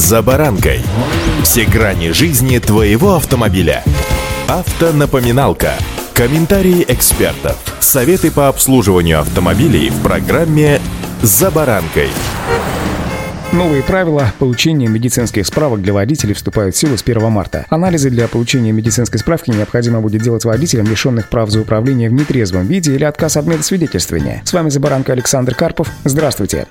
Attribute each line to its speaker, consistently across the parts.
Speaker 1: «За баранкой». Все грани жизни твоего автомобиля. Автонапоминалка. Комментарии экспертов. Советы по обслуживанию автомобилей в программе «За баранкой».
Speaker 2: Новые правила получения медицинских справок для водителей вступают в силу с 1 марта. Анализы для получения медицинской справки необходимо будет делать водителям, лишенных прав за управление в нетрезвом виде или отказ от медосвидетельствования. С вами за баранка Александр Карпов. Здравствуйте.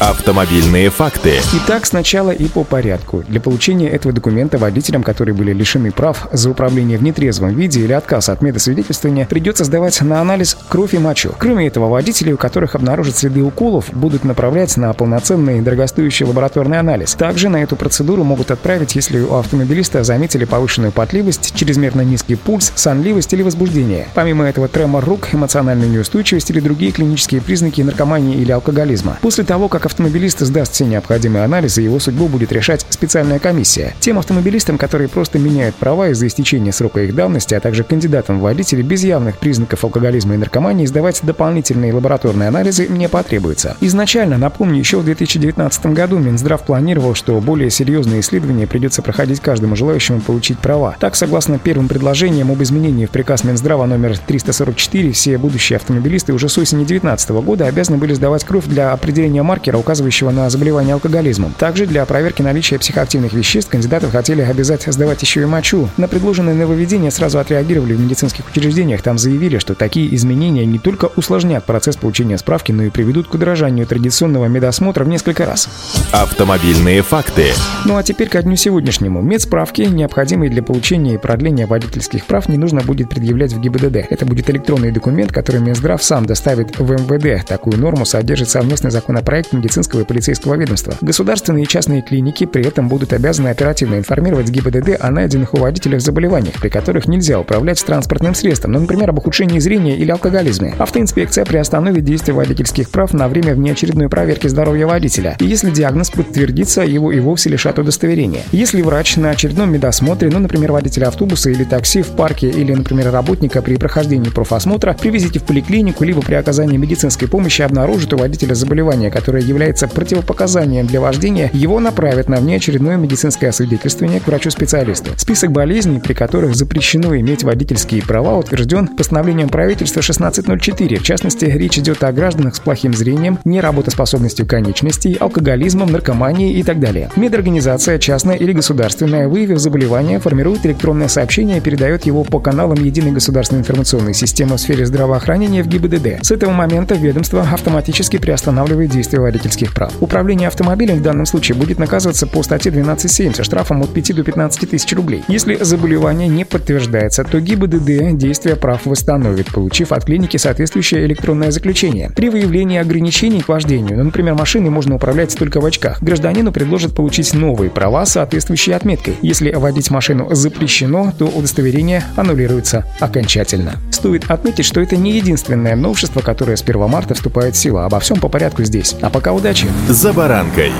Speaker 1: Автомобильные факты.
Speaker 2: Итак, сначала и по порядку. Для получения этого документа водителям, которые были лишены прав за управление в нетрезвом виде или отказ от медосвидетельствования, придется сдавать на анализ кровь и мочу. Кроме этого, водители, у которых обнаружат следы уколов, будут направлять на полноценный дорогостоящий лабораторный анализ. Также на эту процедуру могут отправить, если у автомобилиста заметили повышенную потливость, чрезмерно низкий пульс, сонливость или возбуждение. Помимо этого, тремор рук, эмоциональная неустойчивость или другие клинические признаки наркомании или алкоголизма. После того, как автомобилист сдаст все необходимые анализы, его судьбу будет решать специальная комиссия. Тем автомобилистам, которые просто меняют права из-за истечения срока их давности, а также кандидатам в водители без явных признаков алкоголизма и наркомании, сдавать дополнительные лабораторные анализы не потребуется. Изначально, напомню, еще в 2019 году Минздрав планировал, что более серьезные исследования придется проходить каждому желающему получить права. Так, согласно первым предложениям об изменении в приказ Минздрава номер 344, все будущие автомобилисты уже с осени 2019 года обязаны были сдавать кровь для определения маркера маркера, указывающего на заболевание алкоголизмом. Также для проверки наличия психоактивных веществ кандидаты хотели обязать сдавать еще и мочу. На предложенное нововведение сразу отреагировали в медицинских учреждениях. Там заявили, что такие изменения не только усложнят процесс получения справки, но и приведут к удорожанию традиционного медосмотра в несколько раз.
Speaker 1: Автомобильные факты.
Speaker 2: Ну а теперь ко дню сегодняшнему. Медсправки, необходимые для получения и продления водительских прав, не нужно будет предъявлять в ГИБДД. Это будет электронный документ, который Минздрав сам доставит в МВД. Такую норму содержит совместный законопроект медицинского и полицейского ведомства. Государственные и частные клиники при этом будут обязаны оперативно информировать ГИБДД о найденных у водителях заболеваниях, при которых нельзя управлять транспортным средством, ну, например, об ухудшении зрения или алкоголизме. Автоинспекция приостановит действие водительских прав на время внеочередной проверки здоровья водителя. И если диагноз подтвердится, его и вовсе лишат удостоверения. Если врач на очередном медосмотре, ну, например, водителя автобуса или такси в парке или, например, работника при прохождении профосмотра, привезите в поликлинику либо при оказании медицинской помощи обнаружит у водителя заболевание, которое является противопоказанием для вождения, его направят на внеочередное медицинское освидетельствование к врачу-специалисту. Список болезней, при которых запрещено иметь водительские права, утвержден постановлением правительства 1604. В частности, речь идет о гражданах с плохим зрением, неработоспособностью конечностей, алкоголизмом, наркоманией и так далее. Медорганизация, частная или государственная, выявив заболевание, формирует электронное сообщение и передает его по каналам Единой государственной информационной системы в сфере здравоохранения в ГИБДД. С этого момента ведомство автоматически приостанавливает действие водительских прав. Управление автомобилем в данном случае будет наказываться по статье 12.7 со штрафом от 5 до 15 тысяч рублей. Если заболевание не подтверждается, то ГИБДД действие прав восстановит, получив от клиники соответствующее электронное заключение. При выявлении ограничений к вождению, ну, например, машиной можно управлять только в очках, гражданину предложат получить новые права, соответствующие отметкой. Если водить машину запрещено, то удостоверение аннулируется окончательно. Стоит отметить, что это не единственное новшество, которое с 1 марта вступает в силу. Обо всем по порядку здесь. А пока удачи!
Speaker 1: «За баранкой».